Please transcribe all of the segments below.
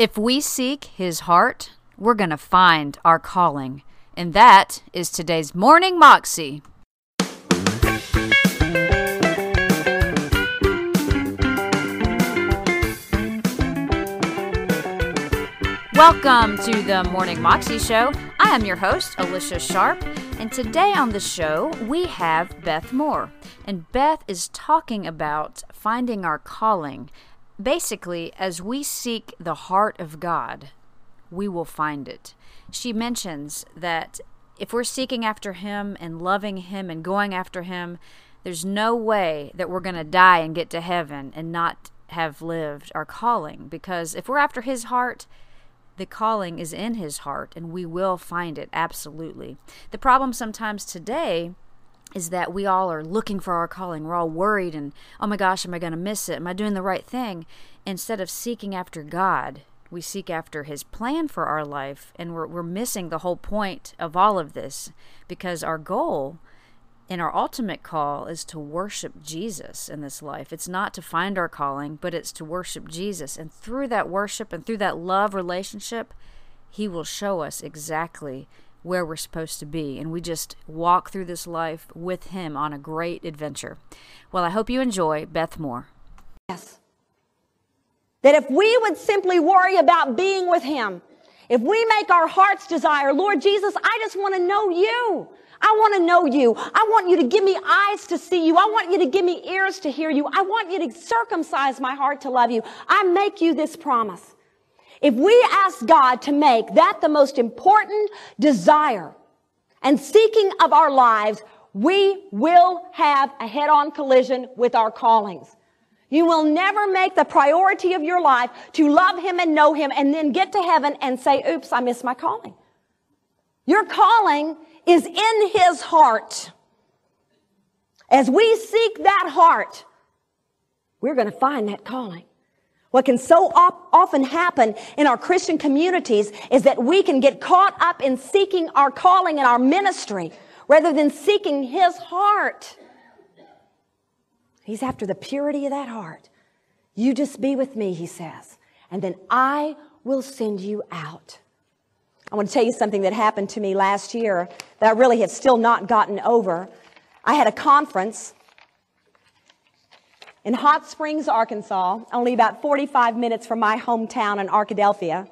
If we seek his heart, we're going to find our calling. And that is today's Morning Moxie. Welcome to the Morning Moxie Show. I am your host, Alicia Sharp, and today on the show we have Beth Moore. And Beth is talking about finding our calling. Basically, as we seek the heart of God, we will find it. She mentions that if we're seeking after Him and loving Him and going after Him, there's no way that we're going to die and get to heaven and not have lived our calling. Because if we're after His heart, the calling is in his heart and we will find it absolutely. The problem sometimes today is that we all are looking for our calling. We're all worried and, oh my gosh, am I going to miss it? Am I doing the right thing? Instead of seeking after God, we seek after his plan for our life and we're, we're missing the whole point of all of this because our goal and our ultimate call is to worship Jesus in this life. It's not to find our calling, but it's to worship Jesus. And through that worship and through that love relationship, He will show us exactly where we're supposed to be. And we just walk through this life with Him on a great adventure. Well, I hope you enjoy Beth Moore. Yes. That if we would simply worry about being with Him, if we make our heart's desire, Lord Jesus, I just want to know you. I want to know you. I want you to give me eyes to see you. I want you to give me ears to hear you. I want you to circumcise my heart to love you. I make you this promise. If we ask God to make that the most important desire and seeking of our lives, we will have a head-on collision with our callings. You will never make the priority of your life to love Him and know Him and then get to heaven and say, oops, I missed my calling. Your calling is in his heart. As we seek that heart, we're going to find that calling. What can so op- often happen in our Christian communities is that we can get caught up in seeking our calling and our ministry rather than seeking his heart. He's after the purity of that heart. You just be with me, he says, and then I will send you out. I want to tell you something that happened to me last year that I really have still not gotten over. I had a conference in Hot Springs, Arkansas, only about 45 minutes from my hometown in Arkadelphia.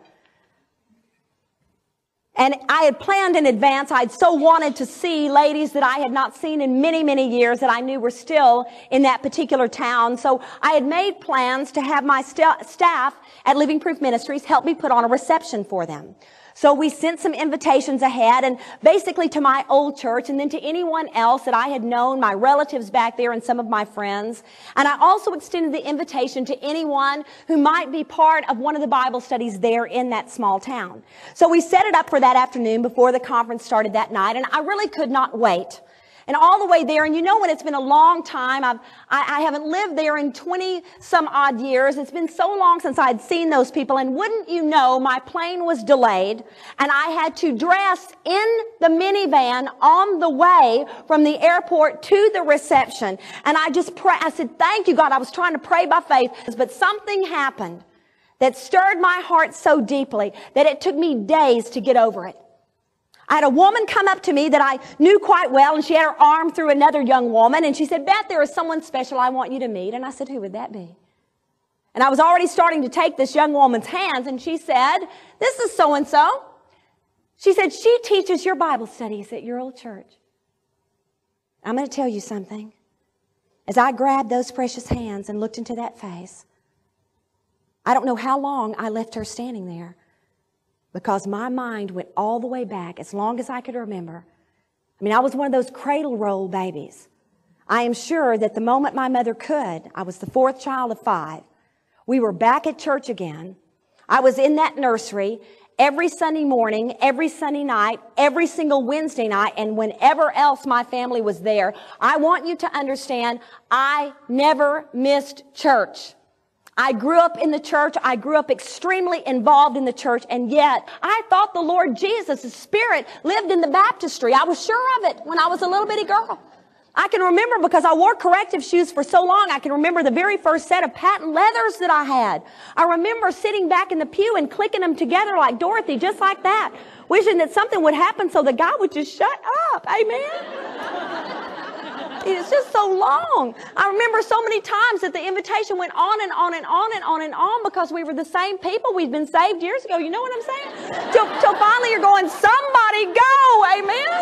And I had planned in advance. I'd so wanted to see ladies that I had not seen in many, many years that I knew were still in that particular town. So I had made plans to have my st- staff at Living Proof Ministries help me put on a reception for them. So we sent some invitations ahead and basically to my old church and then to anyone else that I had known, my relatives back there and some of my friends. And I also extended the invitation to anyone who might be part of one of the Bible studies there in that small town. So we set it up for that afternoon before the conference started that night and I really could not wait and all the way there. And you know when it's been a long time, I've, I, I haven't lived there in 20 some odd years. It's been so long since I'd seen those people. And wouldn't you know, my plane was delayed and I had to dress in the minivan on the way from the airport to the reception. And I just pray, I said, thank you, God. I was trying to pray by faith, but something happened that stirred my heart so deeply that it took me days to get over it. I had a woman come up to me that I knew quite well, and she had her arm through another young woman, and she said, Beth, there is someone special I want you to meet. And I said, Who would that be? And I was already starting to take this young woman's hands, and she said, This is so and so. She said, She teaches your Bible studies at your old church. I'm going to tell you something. As I grabbed those precious hands and looked into that face, I don't know how long I left her standing there because my mind went all the way back as long as I could remember. I mean, I was one of those cradle roll babies. I am sure that the moment my mother could, I was the fourth child of five. We were back at church again. I was in that nursery every Sunday morning, every Sunday night, every single Wednesday night, and whenever else my family was there. I want you to understand, I never missed church. I grew up in the church. I grew up extremely involved in the church. And yet I thought the Lord Jesus' spirit lived in the baptistry. I was sure of it when I was a little bitty girl. I can remember because I wore corrective shoes for so long. I can remember the very first set of patent leathers that I had. I remember sitting back in the pew and clicking them together like Dorothy, just like that, wishing that something would happen so the guy would just shut up. Amen. It's just so long. I remember so many times that the invitation went on and on and on and on and on because we were the same people. We'd been saved years ago. You know what I'm saying? Till, till finally you're going, somebody go. Amen.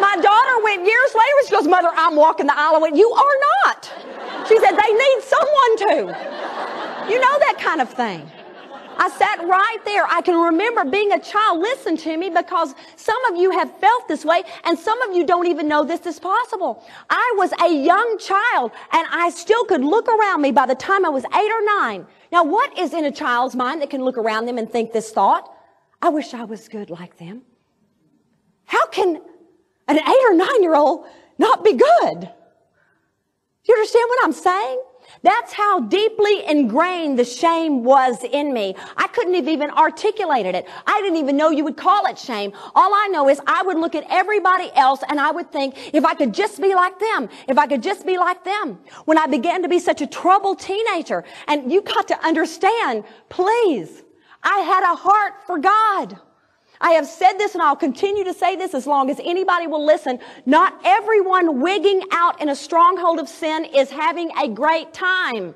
My daughter went years later. She goes, Mother, I'm walking the aisle. I went, You are not. She said, They need someone to. You know that kind of thing. I sat right there. I can remember being a child. Listen to me because some of you have felt this way and some of you don't even know this is possible. I was a young child and I still could look around me by the time I was eight or nine. Now, what is in a child's mind that can look around them and think this thought? I wish I was good like them. How can an eight or nine year old not be good? Do you understand what I'm saying? That's how deeply ingrained the shame was in me. I couldn't have even articulated it. I didn't even know you would call it shame. All I know is I would look at everybody else and I would think, if I could just be like them, if I could just be like them. When I began to be such a troubled teenager, and you got to understand, please, I had a heart for God. I have said this and I'll continue to say this as long as anybody will listen. Not everyone wigging out in a stronghold of sin is having a great time.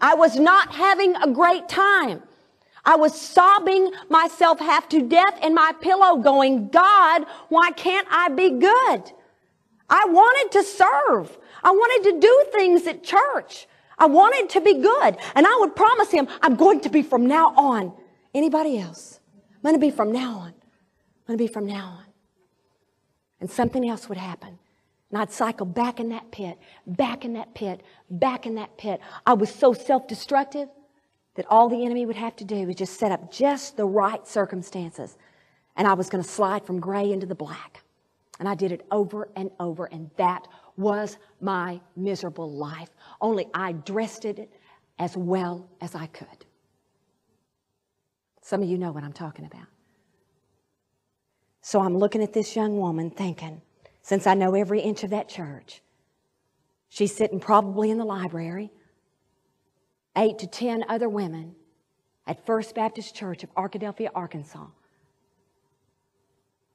I was not having a great time. I was sobbing myself half to death in my pillow going, God, why can't I be good? I wanted to serve. I wanted to do things at church. I wanted to be good. And I would promise him, I'm going to be from now on. Anybody else? I'm going to be from now on. I'm going to be from now on. And something else would happen. And I'd cycle back in that pit, back in that pit, back in that pit. I was so self destructive that all the enemy would have to do was just set up just the right circumstances. And I was going to slide from gray into the black. And I did it over and over. And that was my miserable life. Only I dressed it as well as I could. Some of you know what I'm talking about. So I'm looking at this young woman thinking, since I know every inch of that church, she's sitting probably in the library, eight to ten other women at First Baptist Church of Arkadelphia, Arkansas,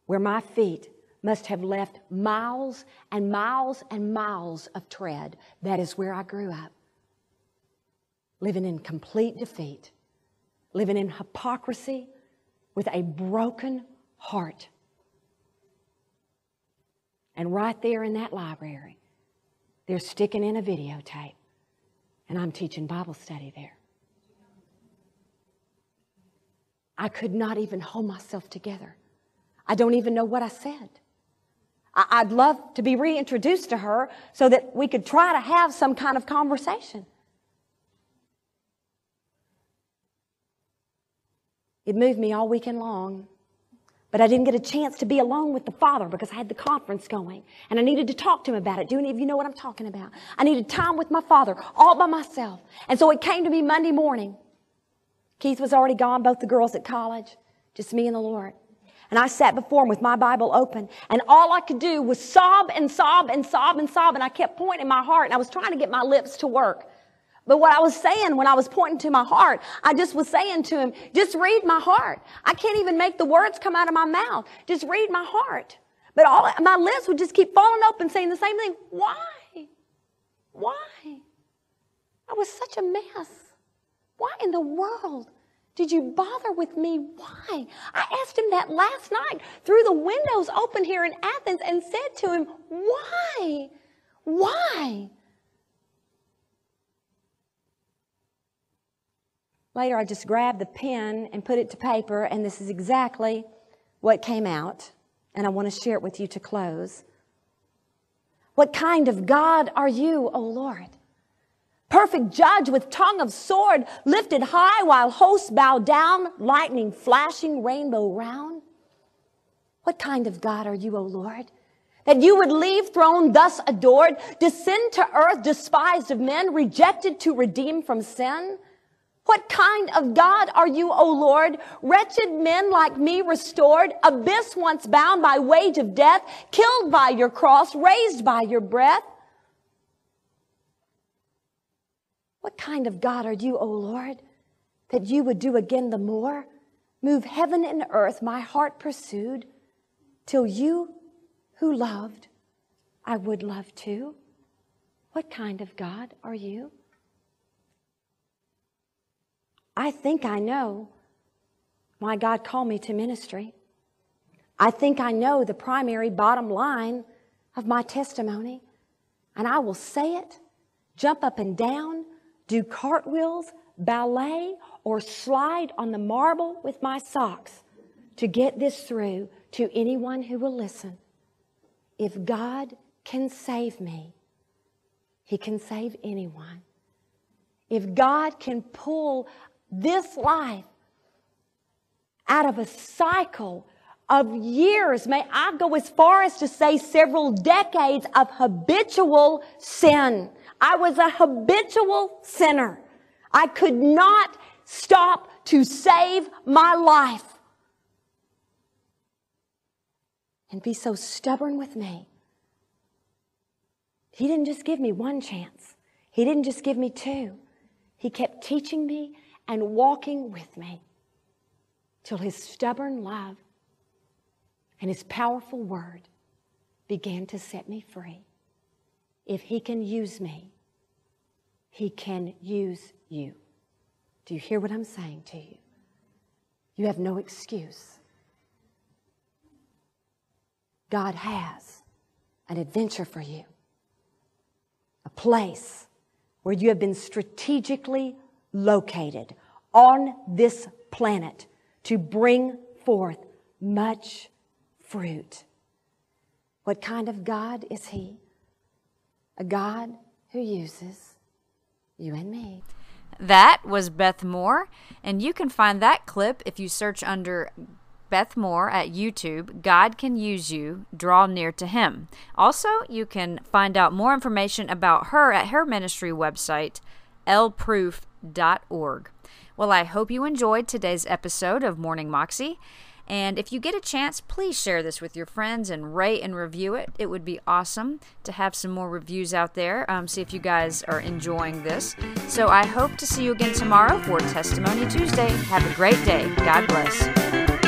where my feet must have left miles and miles and miles of tread. That is where I grew up. Living in complete defeat, living in hypocrisy with a broken heart. And right there in that library, they're sticking in a videotape. And I'm teaching Bible study there. I could not even hold myself together. I don't even know what I said. I'd love to be reintroduced to her so that we could try to have some kind of conversation. It moved me all weekend long. But I didn't get a chance to be alone with the Father because I had the conference going and I needed to talk to him about it. Do any of you know what I'm talking about? I needed time with my Father all by myself. And so it came to me Monday morning. Keith was already gone, both the girls at college, just me and the Lord. And I sat before him with my Bible open and all I could do was sob and sob and sob and sob and I kept pointing my heart and I was trying to get my lips to work. But what I was saying when I was pointing to my heart, I just was saying to him, just read my heart. I can't even make the words come out of my mouth. Just read my heart. But all my lips would just keep falling open saying the same thing. Why? Why? I was such a mess. Why in the world did you bother with me? Why? I asked him that last night through the windows open here in Athens and said to him, why? Why? Later, I just grabbed the pen and put it to paper, and this is exactly what came out. And I want to share it with you to close. What kind of God are you, O Lord? Perfect judge with tongue of sword lifted high while hosts bow down, lightning flashing, rainbow round. What kind of God are you, O Lord? That you would leave throne thus adored, descend to earth despised of men, rejected to redeem from sin? What kind of God are you, O Lord? Wretched men like me restored, abyss once bound by wage of death, killed by your cross, raised by your breath. What kind of God are you, O Lord, that you would do again the more? Move heaven and earth, my heart pursued, till you who loved, I would love too. What kind of God are you? I think I know why God called me to ministry. I think I know the primary bottom line of my testimony, and I will say it, jump up and down, do cartwheels, ballet, or slide on the marble with my socks to get this through to anyone who will listen. If God can save me, He can save anyone. If God can pull this life out of a cycle of years, may I go as far as to say several decades of habitual sin. I was a habitual sinner. I could not stop to save my life. And be so stubborn with me. He didn't just give me one chance. He didn't just give me two. He kept teaching me and walking with me till his stubborn love and his powerful word began to set me free. If he can use me, he can use you. Do you hear what I'm saying to you? You have no excuse. God has an adventure for you, a place where you have been strategically located on this planet to bring forth much fruit. What kind of God is He? A God who uses you and me. That was Beth Moore, and you can find that clip if you search under Beth Moore at YouTube, God Can Use You, Draw Near to Him. Also, you can find out more information about her at her ministry website, lproof.com moxie.org. Well, I hope you enjoyed today's episode of Morning Moxie. And if you get a chance, please share this with your friends and rate and review it. It would be awesome to have some more reviews out there. Um, see if you guys are enjoying this. So I hope to see you again tomorrow for Testimony Tuesday. Have a great day. God bless.